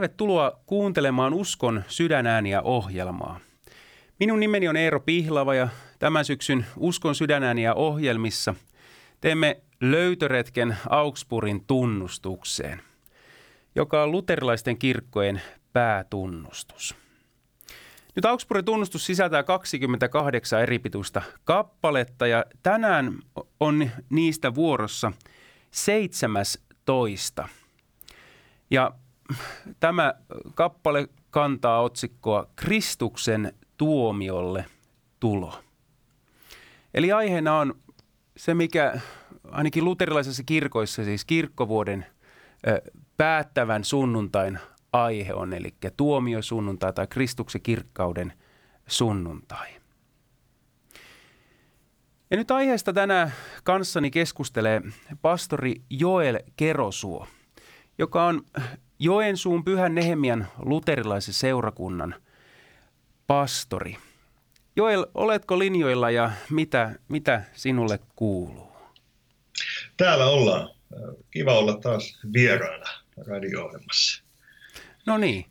Tervetuloa kuuntelemaan Uskon sydänääniä ohjelmaa. Minun nimeni on Eero Pihlava ja tämän syksyn Uskon sydänääniä ohjelmissa teemme löytöretken Augsburgin tunnustukseen, joka on luterilaisten kirkkojen päätunnustus. Nyt Augsburgin tunnustus sisältää 28 eri pituista kappaletta ja tänään on niistä vuorossa 17. Ja tämä kappale kantaa otsikkoa Kristuksen tuomiolle tulo. Eli aiheena on se, mikä ainakin luterilaisissa kirkoissa, siis kirkkovuoden päättävän sunnuntain aihe on, eli tuomiosunnuntai tai Kristuksen kirkkauden sunnuntai. Ja nyt aiheesta tänään kanssani keskustelee pastori Joel Kerosuo, joka on Joensuun Pyhän Nehemian luterilaisen seurakunnan pastori. Joel, oletko linjoilla ja mitä, mitä sinulle kuuluu? Täällä ollaan. Kiva olla taas vieraana radio-ohjelmassa. No niin.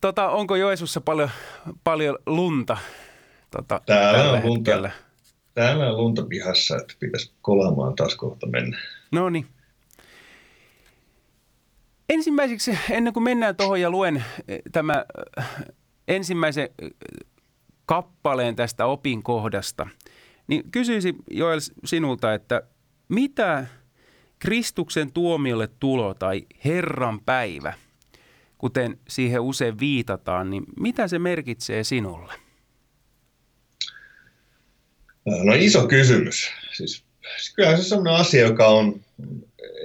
Tota, onko Joesussa paljon, paljon lunta tota, täällä on lunta, hetkellä? Täällä on lunta pihassa, että pitäisi kolaamaan taas kohta mennä. No niin. Ensimmäiseksi, ennen kuin mennään tuohon ja luen eh, tämä eh, ensimmäisen eh, kappaleen tästä opinkohdasta, niin kysyisin Joel sinulta, että mitä Kristuksen tuomiolle tulo tai Herran päivä, kuten siihen usein viitataan, niin mitä se merkitsee sinulle? No iso kysymys. Siis, kyllähän se on sellainen asia, joka on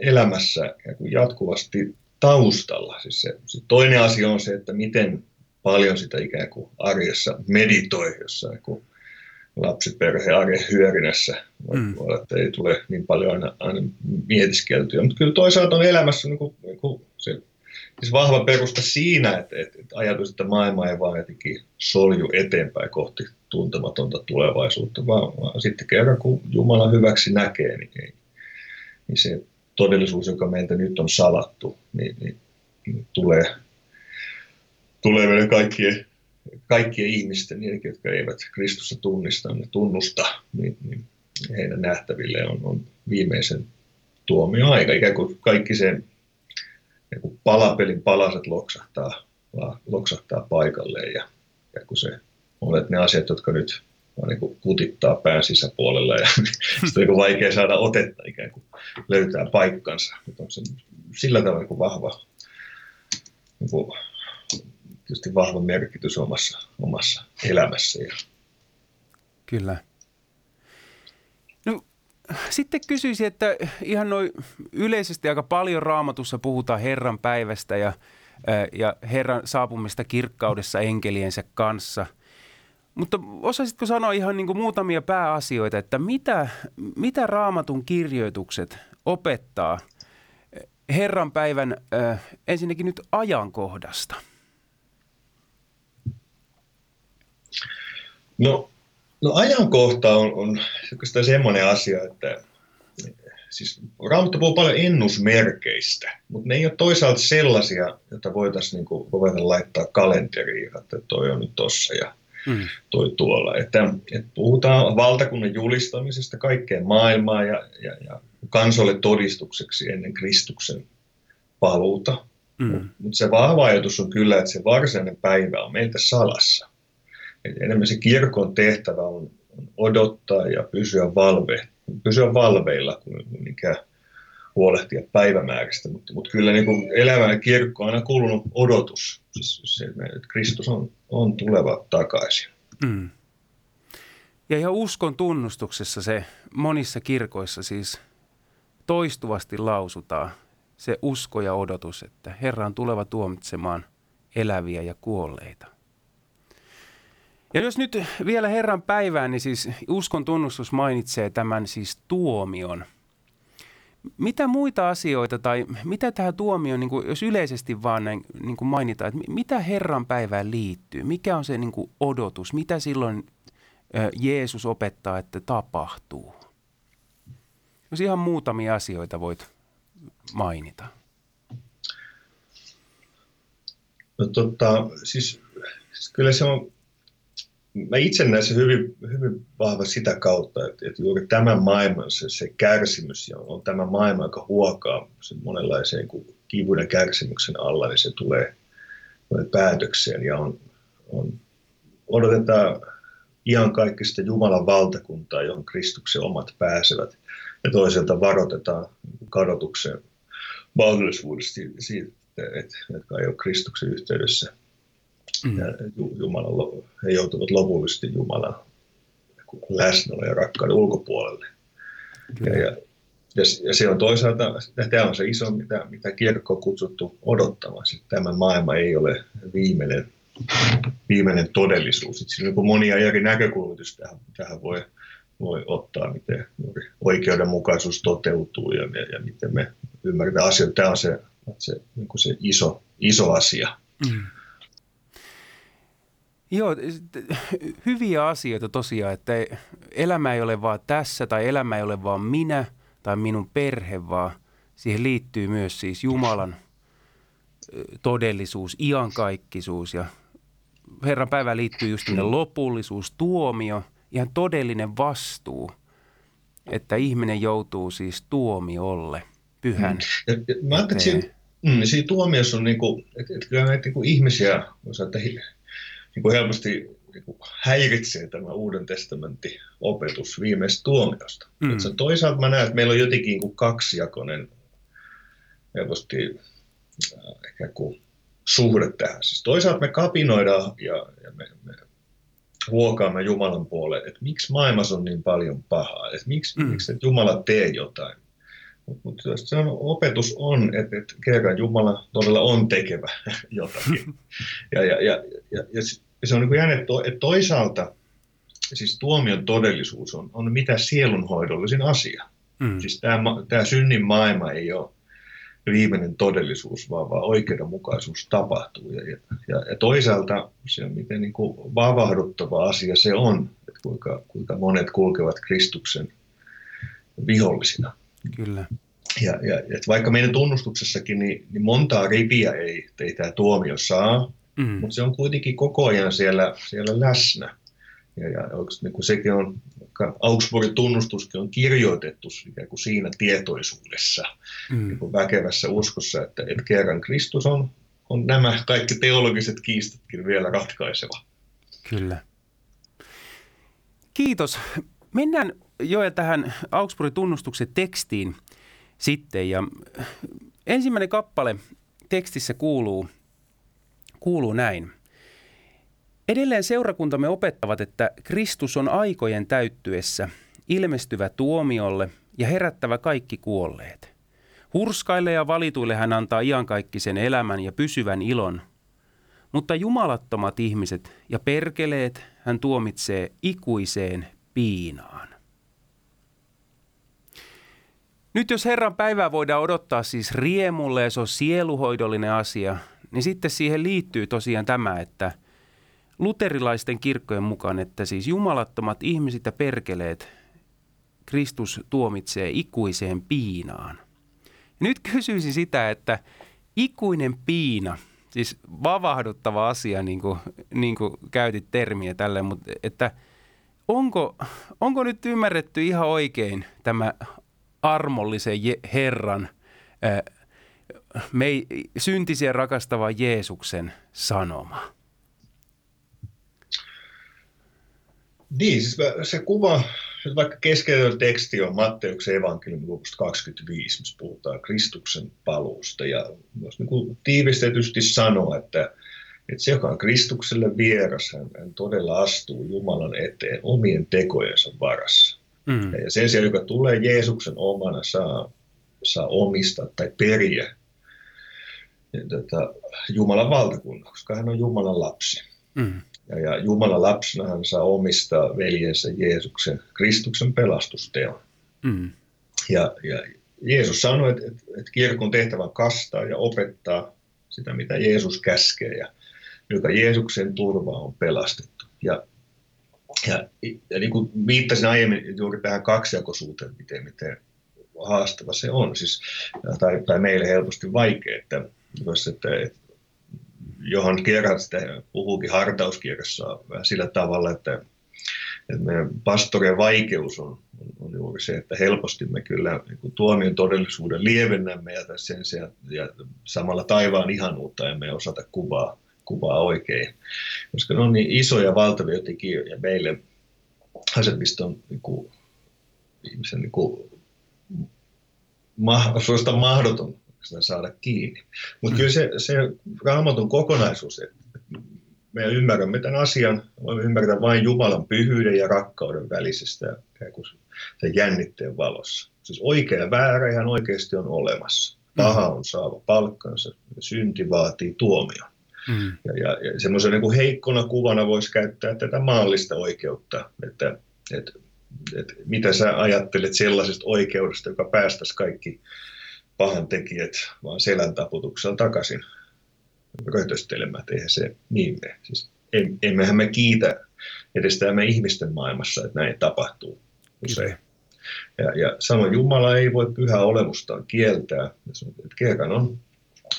elämässä jatkuvasti taustalla. Siis se, se toinen asia on se, että miten paljon sitä ikään kuin arjessa meditoi jossain kun lapsiperhe arjen hyörinässä. Mm. Voi olla, että ei tule niin paljon aina, aina mietiskeltyä. Mutta kyllä toisaalta on elämässä niin kuin, niin kuin se siis vahva perusta siinä, että, että, että ajatus, että maailma ei vaan jotenkin solju eteenpäin kohti tuntematonta tulevaisuutta, vaan, vaan sitten kerran kun Jumala hyväksi näkee, niin, niin, niin se todellisuus, joka meiltä nyt on salattu, niin, niin, niin tulee, tulee meidän kaikkien, kaikkien ihmisten, niiden, jotka eivät Kristusta tunnista, ne tunnusta, niin, niin heidän nähtäville on, on viimeisen tuomioaika. Ikään kuin kaikki sen niin palapelin palaset loksahtaa, loksahtaa paikalleen ja, ja kun se olet ne asiat, jotka nyt niin kuin kutittaa pään sisäpuolella ja sitten on vaikea saada otetta ikään kuin löytää paikkansa. Mutta on se sillä tavalla niin kuin vahva, niin kuin, vahva merkitys omassa, omassa elämässä. Ja... Kyllä. No, sitten kysyisin, että ihan noin yleisesti aika paljon raamatussa puhutaan Herran päivästä ja, ja Herran saapumista kirkkaudessa enkeliensä kanssa – mutta osaisitko sanoa ihan niin kuin muutamia pääasioita, että mitä, mitä raamatun kirjoitukset opettaa Herran päivän äh, ensinnäkin nyt ajankohdasta? No, no ajankohta on, on semmoinen asia, että siis Raamattu puhuu paljon ennusmerkeistä, mutta ne ei ole toisaalta sellaisia, joita voitaisiin niin ruveta laittaa kalenteriin, että toi on nyt tossa ja mm. toi tuolla. Että, että puhutaan valtakunnan julistamisesta kaikkeen maailmaan ja, ja, ja kansolle todistukseksi ennen Kristuksen paluuta. Mm. Mutta mut se vahva ajatus on kyllä, että se varsinainen päivä on meiltä salassa. Et enemmän se kirkon tehtävä on, odottaa ja pysyä, valve, pysyä valveilla kuin mikä huolehtia päivämääristä, mutta, mutta kyllä niin kuin elämään kirkko on aina kuulunut odotus, siis se, että Kristus on, on tuleva takaisin. Mm. Ja ihan uskon tunnustuksessa se monissa kirkoissa siis toistuvasti lausutaan se usko ja odotus, että Herra on tuleva tuomitsemaan eläviä ja kuolleita. Ja jos nyt vielä Herran päivään, niin siis uskon tunnustus mainitsee tämän siis tuomion – mitä muita asioita tai mitä tähän tuomioon, niin kuin, jos yleisesti vaan näin, niin kuin mainitaan, että mitä Herran päivään liittyy? Mikä on se niin kuin odotus? Mitä silloin Jeesus opettaa, että tapahtuu? Jos ihan muutamia asioita voit mainita. No tota, siis kyllä se on, mä itse näen se hyvin, hyvin vahva sitä kautta, että, että juuri tämän maailman se, se kärsimys ja on tämä maailma, joka huokaa sen monenlaiseen kivun ja kärsimyksen alla, niin se tulee, tulee päätökseen ja on, on, odotetaan kaikista Jumalan valtakuntaa, johon Kristuksen omat pääsevät. Ja toisaalta varoitetaan kadotuksen mahdollisuudesta siitä, että, jotka ei ole Kristuksen yhteydessä. Mm. Ja Jumalan, he joutuvat lopullisesti Jumalan läsnäolo ja rakkauden ulkopuolelle. Ja, ja, ja, se on toisaalta, tämä on se iso, mitä, mitä kirkko on kutsuttu odottamaan. Tämä maailma ei ole viimeinen viimeinen todellisuus. Siinä on monia eri näkökulmia tähän, tähän voi, voi ottaa, miten oikeudenmukaisuus toteutuu ja, ja, ja miten me ymmärretään asioita. Tämä on se, se, niin se iso, iso asia. Mm. Joo, hyviä asioita tosiaan, että elämä ei ole vaan tässä tai elämä ei ole vaan minä tai minun perhe, vaan siihen liittyy myös siis Jumalan todellisuus, iankaikkisuus ja Herran päivä liittyy just lopullisuus, tuomio, ihan todellinen vastuu, että ihminen joutuu siis tuomiolle, pyhän. Mm. Ja, ja, mä ajattelin, että siinä, mm, siinä tuomiossa on niin kuin, että, että kyllä näitä niin kuin ihmisiä, että niin kuin helposti niin kuin häiritsee tämä Uuden testamentin opetus viimeistä tuomiosta. Mm. Että toisaalta mä näen, että meillä on jotenkin niin kuin kaksijakoinen helposti äh, ehkä kuin suhde tähän. Siis toisaalta me kapinoidaan ja, ja me, me huokaamme Jumalan puolelle, että miksi maailmassa on niin paljon pahaa, että miksi, mm. miksi et Jumala tee jotain. Mutta mut se on, opetus on, että, että kerran Jumala todella on tekevä jotakin. Ja, ja, ja, ja, ja se on niin kuin jäänyt, että toisaalta siis tuomion todellisuus on, on mitä sielunhoidollisin asia. Mm. Siis tämä, tämä synnin maailma ei ole viimeinen todellisuus, vaan, vaan oikeudenmukaisuus tapahtuu. Ja, ja, ja toisaalta se on miten niin kuin vavahduttava asia se on, että kuinka, kuinka monet kulkevat Kristuksen vihollisina. Kyllä. Ja, ja että vaikka meidän tunnustuksessakin niin, niin montaa ripiä ei, ei tämä tuomio saa, mm. mutta se on kuitenkin koko ajan siellä, siellä läsnä. Ja, ja niin kuin sekin on, Augsburgin tunnustuskin on kirjoitettu ikään kuin siinä tietoisuudessa, mm. niin kuin väkevässä uskossa, että, että kerran Kristus on, on nämä kaikki teologiset kiistatkin vielä ratkaiseva. Kyllä. Kiitos. Mennään jo tähän Augsburgin tunnustuksen tekstiin sitten. Ja ensimmäinen kappale tekstissä kuuluu, kuuluu näin. Edelleen seurakuntamme opettavat, että Kristus on aikojen täyttyessä ilmestyvä tuomiolle ja herättävä kaikki kuolleet. Hurskaille ja valituille hän antaa iankaikkisen elämän ja pysyvän ilon, mutta jumalattomat ihmiset ja perkeleet hän tuomitsee ikuiseen piinaan. Nyt jos Herran päivää voidaan odottaa siis riemulle ja se on sieluhoidollinen asia, niin sitten siihen liittyy tosiaan tämä, että – luterilaisten kirkkojen mukaan, että siis jumalattomat ihmiset ja perkeleet Kristus tuomitsee ikuiseen piinaan. Nyt kysyisin sitä, että ikuinen piina, siis vavahduttava asia, niin kuin, niin kuin käytit termiä tälle, mutta että onko, onko nyt ymmärretty ihan oikein tämä armollisen Herran, mei, syntisiä rakastava Jeesuksen sanoma? Niin, siis se kuva, vaikka keskeinen teksti on Matteuksen evankeliumi luvusta 25, missä puhutaan Kristuksen paluusta. Ja myös niin kuin tiivistetysti sanoa, että, että se, joka on Kristukselle vieras, hän, hän todella astuu Jumalan eteen omien tekojensa varassa. Mm. Ja sen sijaan, joka tulee Jeesuksen omana, saa, saa omistaa tai periä tätä Jumalan valtakunnan, koska hän on Jumalan lapsi. Mm. Ja, ja Jumalan lapsena hän saa omistaa veljensä Jeesuksen, Kristuksen pelastusteon. Mm. Ja, ja Jeesus sanoi, että, että, että kirkon tehtävä on kastaa ja opettaa sitä, mitä Jeesus käskee, ja joka Jeesuksen turva on pelastettu. Ja, ja, ja niin kuin viittasin aiemmin juuri tähän kaksijakoisuuteen, miten, miten haastava se on, siis, tai, tai meille helposti vaikea, että, että, että Johan Kierrat sitä puhuukin hartauskirjassa vähän sillä tavalla, että, että meidän pastorien vaikeus on, on, on juuri se, että helposti me kyllä niin tuomion todellisuuden lievennämme ja, sen, sen, ja samalla taivaan ihanuutta emme osata kuvaa, kuvaa oikein. Koska ne on niin isoja valtavia tekijöitä meille asiat, mistä on niin kuin, ihmisen niin kuin, ma, suorastaan mahdoton saada kiinni. Mutta mm. kyllä se, se raamatun kokonaisuus, että me ymmärrämme tämän asian, voimme ymmärtää vain Jumalan pyhyyden ja rakkauden välisestä sen jännitteen valossa. Siis oikea ja väärä ihan oikeasti on olemassa. Paha on saava palkkansa, ja synti vaatii tuomion. Mm. Ja, ja, ja semmoisen niin heikkona kuvana voisi käyttää tätä maallista oikeutta, että, että, että mitä sä ajattelet sellaisesta oikeudesta, joka päästäisi kaikki pahan tekijät vaan selän taputuksella takaisin rötöstelemään, että eihän se niin mene. Siis emmehän me kiitä edes tämä ihmisten maailmassa, että näin tapahtuu usein. Ja, ja samoin Jumala ei voi pyhää olemustaan kieltää. Että kerran on,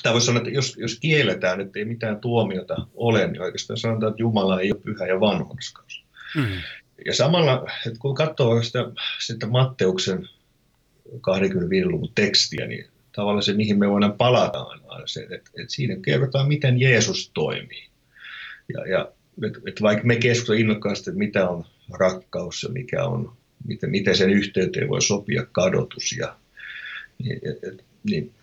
tai voisi sanoa, että jos, jos kielletään, että ei mitään tuomiota ole, niin oikeastaan sanotaan, että Jumala ei ole pyhä ja vanhurskaus. Mm. Ja samalla, että kun katsoo sitä, sitä Matteuksen 25-luvun tekstiä, niin tavallaan se, mihin me voidaan palata, on se, että, että siinä kerrotaan, miten Jeesus toimii. Ja, ja että, että vaikka me keskustelemme innokkaasti, että mitä on rakkaus ja mikä on, miten, miten sen yhteyteen voi sopia kadotus, ja, niin, et, niin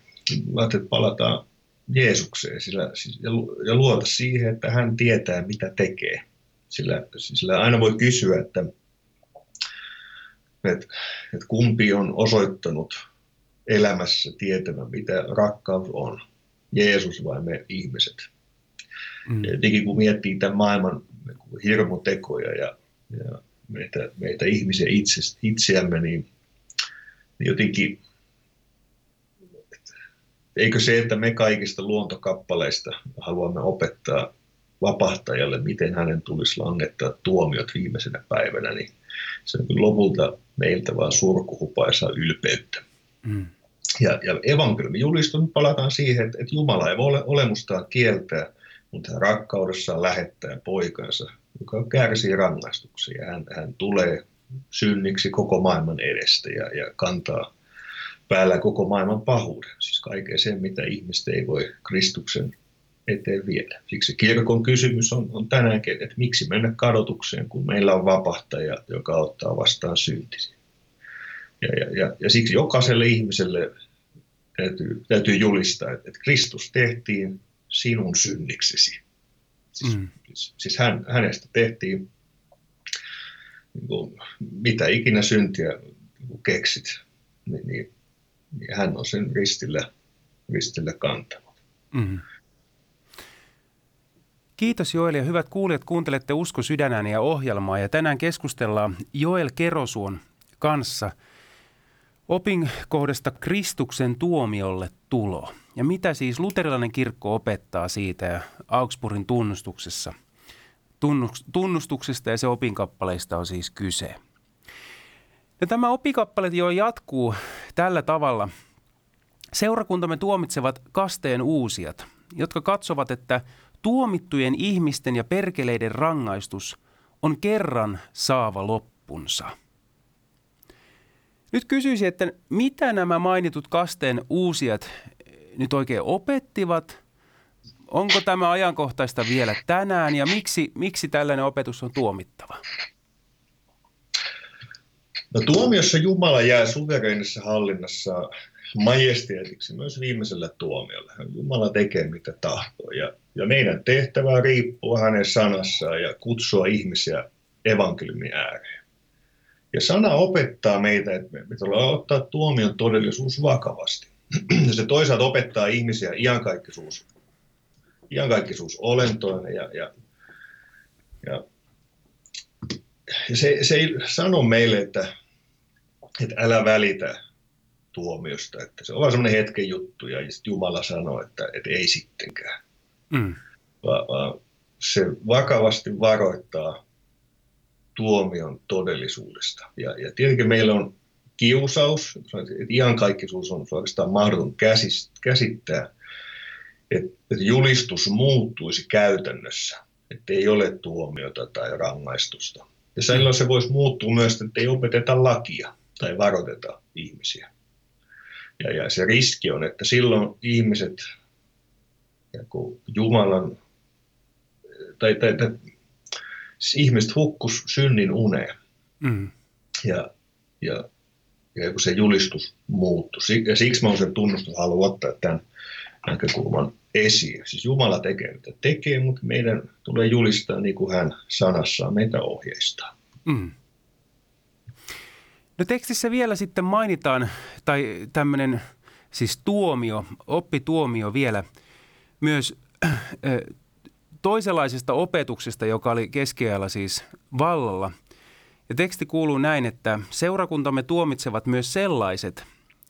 mä että palataan Jeesukseen sillä, ja, ja luota siihen, että hän tietää, mitä tekee. Sillä, sillä aina voi kysyä, että, että, että kumpi on osoittanut elämässä tietämään, mitä rakkaus on. Jeesus vai me ihmiset. Mm. Ja kun miettii tämän maailman hirmutekoja ja, ja meitä, meitä ihmisiä itse, itseämme, niin, niin jotenkin eikö se, että me kaikista luontokappaleista haluamme opettaa vapahtajalle, miten hänen tulisi langettaa tuomiot viimeisenä päivänä, niin se on lopulta meiltä vaan surkuhupaisaa ylpeyttä. Mm. Ja, ja evankeliumin julistus palataan siihen, että, että Jumala ei voi ole olemustaan kieltää, mutta hän rakkaudessaan lähettää poikansa, joka kärsii rangaistuksia. Hän, hän tulee synniksi koko maailman edestä ja, ja kantaa päällä koko maailman pahuuden. Siis kaiken sen, mitä ihmiset ei voi Kristuksen eteen viedä. Siksi kirkon kysymys on, on tänäänkin, että miksi mennä kadotukseen, kun meillä on vapahtaja, joka ottaa vastaan syntisiä. Ja, ja, ja, ja siksi jokaiselle ihmiselle täytyy, täytyy julistaa, että, että Kristus tehtiin sinun synniksesi. Siis, mm. siis, siis hän, hänestä tehtiin niin kuin, mitä ikinä syntiä niin keksit, niin, niin, niin hän on sen ristillä, ristillä kantanut. Mm. Kiitos Joel ja hyvät kuulijat, kuuntelette Usko sydänään ja ohjelmaa ja tänään keskustellaan Joel Kerosuon kanssa – Opin kohdasta Kristuksen tuomiolle tulo. Ja mitä siis luterilainen kirkko opettaa siitä ja Augsburgin tunnustuksessa. Tunnustuksesta ja se opinkappaleista on siis kyse. Ja tämä opikappale jo jatkuu tällä tavalla. Seurakuntamme tuomitsevat kasteen uusijat, jotka katsovat, että tuomittujen ihmisten ja perkeleiden rangaistus on kerran saava loppunsa – nyt kysyisin, että mitä nämä mainitut kasteen uusijat nyt oikein opettivat? Onko tämä ajankohtaista vielä tänään ja miksi, miksi tällainen opetus on tuomittava? No tuomiossa Jumala jää suvereenissa hallinnassa majesteetiksi myös viimeisellä tuomiolla. Jumala tekee mitä tahtoo ja, ja meidän tehtävää riippuu hänen sanassaan ja kutsua ihmisiä evankeliumin ääreen. Ja sana opettaa meitä, että me tulee ottaa tuomion todellisuus vakavasti. Ja se toisaalta opettaa ihmisiä iankaikkisuus, iankaikkisuus olentoina ja, ja, ja, se, se ei sano meille, että, että älä välitä tuomiosta, että se on vain semmoinen hetken juttu ja Jumala sanoo, että, että ei sittenkään. Mm. Va, va, se vakavasti varoittaa tuomion todellisuudesta. Ja, ja tietenkin meillä on kiusaus, että iankaikkisuus on oikeastaan mahdoton käsittää. että julistus muuttuisi käytännössä, että ei ole tuomiota tai rangaistusta. Ja silloin se voisi muuttua myös, että ei opeteta lakia tai varoiteta ihmisiä. Ja, ja se riski on, että silloin ihmiset, kun Jumalan, tai, tai, tai siis ihmiset hukkus synnin uneen. Mm. Ja, ja, ja kun se julistus muuttui. Ja siksi mä sen tunnustus haluan ottaa tämän näkökulman esiin. Siis Jumala tekee mitä tekee, mutta meidän tulee julistaa niin kuin hän sanassaan meitä ohjeistaa. Mm. No tekstissä vielä sitten mainitaan, tai tämmöinen siis tuomio, oppituomio vielä myös toisenlaisesta opetuksesta, joka oli keskiajalla siis vallalla. Ja teksti kuuluu näin, että seurakuntamme tuomitsevat myös sellaiset,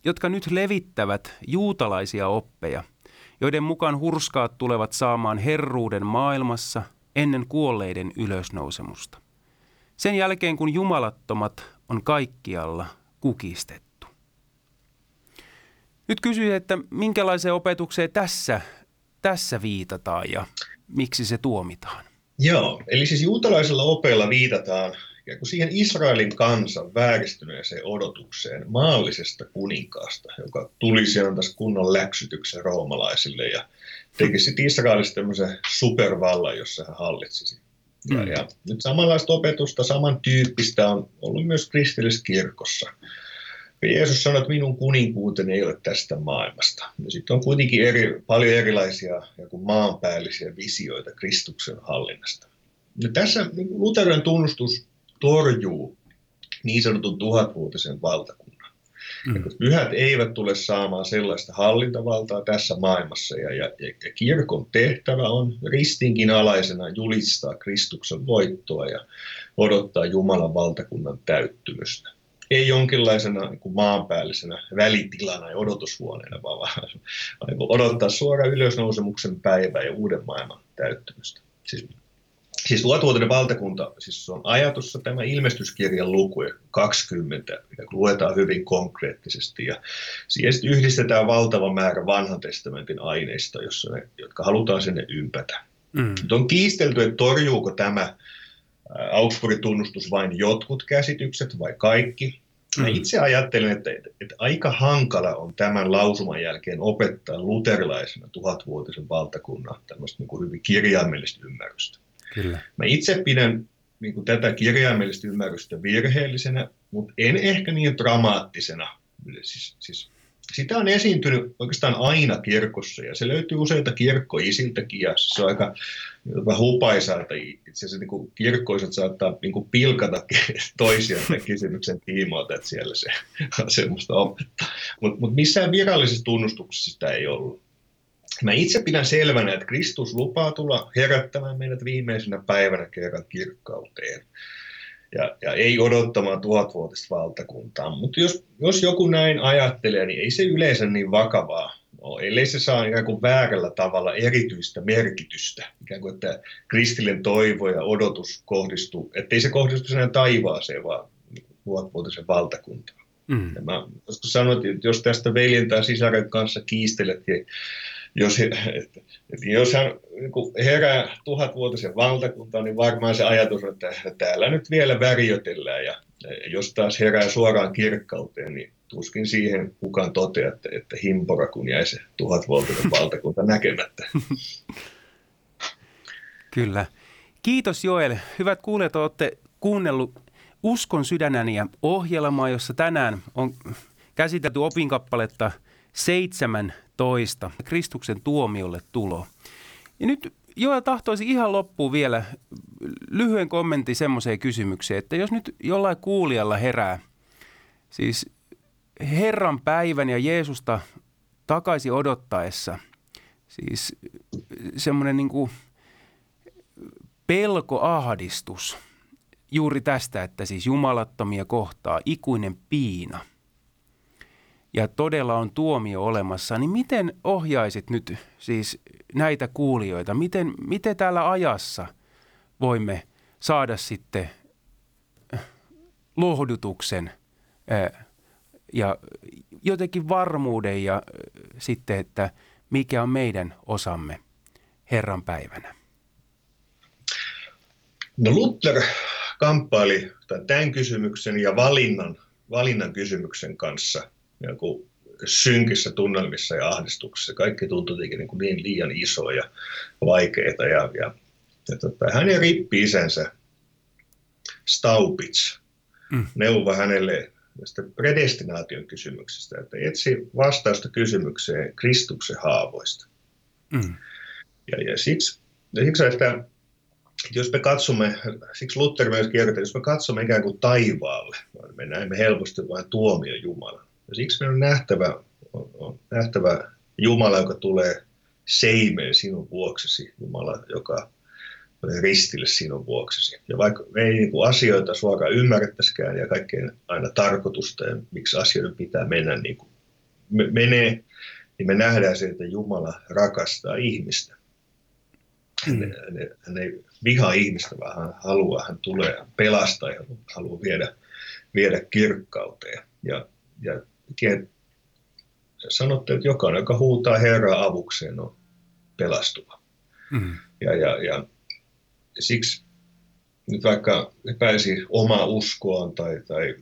jotka nyt levittävät juutalaisia oppeja, joiden mukaan hurskaat tulevat saamaan herruuden maailmassa ennen kuolleiden ylösnousemusta. Sen jälkeen kun jumalattomat on kaikkialla kukistettu. Nyt kysyisin, että minkälaiseen opetukseen tässä, tässä viitataan ja miksi se tuomitaan? Joo, eli siis juutalaisella opeella viitataan siihen Israelin kansan vääristyneeseen odotukseen maallisesta kuninkaasta, joka tulisi antaisi kunnon läksytyksen roomalaisille ja tekisi Israelista tämmöisen supervallan, jossa hän hallitsisi. Ja, mm. ja nyt samanlaista opetusta, samantyyppistä on ollut myös kristillisessä kirkossa. Jeesus sanoi, että minun kuninkuuteni ei ole tästä maailmasta. Ja sitten on kuitenkin eri, paljon erilaisia maanpäällisiä visioita Kristuksen hallinnasta. Ja tässä niin Lutheran tunnustus torjuu niin sanotun tuhatvuotisen valtakunnan. Mm. pyhät eivät tule saamaan sellaista hallintavaltaa tässä maailmassa ja, ja, ja kirkon tehtävä on ristinkin alaisena julistaa Kristuksen voittoa ja odottaa Jumalan valtakunnan täyttymystä ei jonkinlaisena niin kuin maanpäällisenä välitilana ja odotushuoneena, vaan, vaan odottaa suora ylösnousemuksen päivää ja uuden maailman täyttymystä. Siis, siis tuotvuotinen valtakunta, siis on ajatus tämä ilmestyskirjan luku 20, mikä luetaan hyvin konkreettisesti ja siihen yhdistetään valtava määrä vanhan testamentin aineista, jossa ne, jotka halutaan sinne ympätä. Mm. Nyt on kiistelty, että torjuuko tämä Augsburgin tunnustus vain jotkut käsitykset vai kaikki. Mä mm. itse ajattelen, että, että, että aika hankala on tämän lausuman jälkeen opettaa luterilaisena tuhatvuotisen valtakunnan tämmöistä niin kuin hyvin kirjaimellista ymmärrystä. Kyllä. Mä itse pidän niin kuin tätä kirjaimellista ymmärrystä virheellisenä, mutta en ehkä niin dramaattisena. Siis, siis sitä on esiintynyt oikeastaan aina kirkossa ja se löytyy useilta kirkkoisiltäkin ja se on aika hupaisaa, että itse asiassa niin kirkkoiset saattaa niin pilkata toisiaan tämän kysymyksen tiimoilta, että siellä se on semmoista opetta. Mutta mut missään virallisessa tunnustuksessa sitä ei ollut. Mä itse pidän selvänä, että Kristus lupaa tulla herättämään meidät viimeisenä päivänä kerran kirkkauteen ja, ja ei odottamaan tuhatvuotista valtakuntaa. Mutta jos, jos joku näin ajattelee, niin ei se yleensä niin vakavaa ole, ellei se saa ikään kuin väärällä tavalla erityistä merkitystä, ikään kuin että kristillinen toivo ja odotus kohdistuu, ettei se kohdistu sinne taivaaseen, vaan tuhatvuotisen valtakuntaan. Mm. Ja mä sanoin, että jos tästä veljen tai sisaren kanssa kiistelet, niin jos, että, että jos hän niin herää tuhatvuotisen valtakuntaan, niin varmaan se ajatus on, että täällä nyt vielä värjötellään ja jos taas herää suoraan kirkkauteen, niin tuskin siihen kukaan toteaa, että, että himpora kun jäi se tuhatvuotinen valtakunta näkemättä. Kyllä. Kiitos Joel. Hyvät kuulijat, olette kuunnellut Uskon sydänäniä ohjelmaa, jossa tänään on käsitelty opinkappaletta – 17. Kristuksen tuomiolle tulo. Ja nyt Joel tahtoisi ihan loppuun vielä lyhyen kommentti semmoiseen kysymykseen, että jos nyt jollain kuulijalla herää, siis Herran päivän ja Jeesusta takaisin odottaessa, siis semmoinen niin kuin pelkoahdistus juuri tästä, että siis jumalattomia kohtaa ikuinen piina – ja todella on tuomio olemassa, niin miten ohjaisit nyt siis näitä kuulijoita? Miten, miten täällä ajassa voimme saada sitten äh, lohdutuksen äh, ja jotenkin varmuuden ja äh, sitten, että mikä on meidän osamme Herran päivänä? No Luther kamppaili tämän kysymyksen ja valinnan, valinnan kysymyksen kanssa joku synkissä tunnelmissa ja ahdistuksissa. Kaikki tuntui niin, kuin niin liian isoja ja vaikeita. Ja, ja, ja tota, hänen rippi-isänsä Staupitz mm. neuvoi hänelle tästä predestinaation kysymyksestä, että etsi vastausta kysymykseen Kristuksen haavoista. Mm. Ja, ja siksi, ja siksi, että jos me katsomme, siksi Luther myös kirjoittaa, jos me katsomme ikään kuin taivaalle, me näemme helposti vain tuomio Jumala. Ja siksi meidän on nähtävä, on, on nähtävä Jumala, joka tulee seimeen sinun vuoksesi, Jumala, joka ristille sinun vuoksesi. Ja vaikka me ei niin kuin asioita suoraan ymmärrettäisikään ja kaikkeen aina tarkoitusta ja miksi asioiden pitää mennä niin kuin menee, niin me nähdään se, että Jumala rakastaa ihmistä. Hän, mm. hän, hän ei vihaa ihmistä, vaan hän haluaa, hän tulee pelastaa ja haluaa viedä, viedä kirkkauteen. Ja, ja sanotte, että jokainen, joka huutaa Herraa avukseen, on pelastuva. Mm. Ja, ja, ja siksi nyt vaikka epäisi omaa uskoaan tai, tai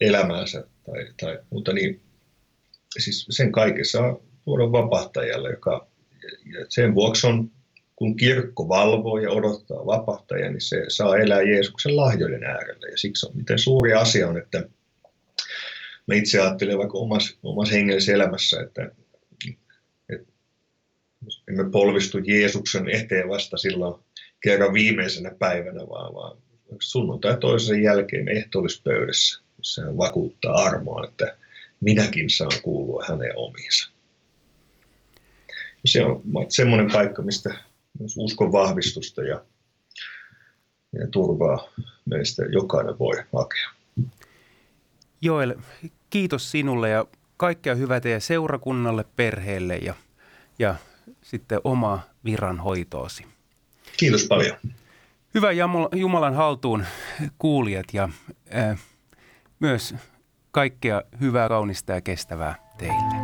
elämäänsä tai, tai muuta, niin siis sen kaikessa saa tuoda vapahtajalle, joka ja sen vuoksi on, kun kirkko valvoo ja odottaa vapahtajaa, niin se saa elää Jeesuksen lahjojen äärellä. Ja siksi on miten suuri asia on, että mä itse ajattelen vaikka omassa, omassa hengellisessä elämässä, että, että emme polvistu Jeesuksen eteen vasta silloin kerran viimeisenä päivänä, vaan, vaan sunnuntai toisen jälkeen ehtoollispöydässä, missä hän vakuuttaa armoa, että minäkin saan kuulua hänen omiinsa. Se on semmoinen paikka, mistä myös uskon vahvistusta ja, ja turvaa meistä jokainen voi hakea. Joel, kiitos sinulle ja kaikkea hyvää teidän seurakunnalle, perheelle ja, ja sitten oma viranhoitoosi. Kiitos paljon. Hyvä Jumalan haltuun kuulijat ja äh, myös kaikkea hyvää, kaunista ja kestävää teille.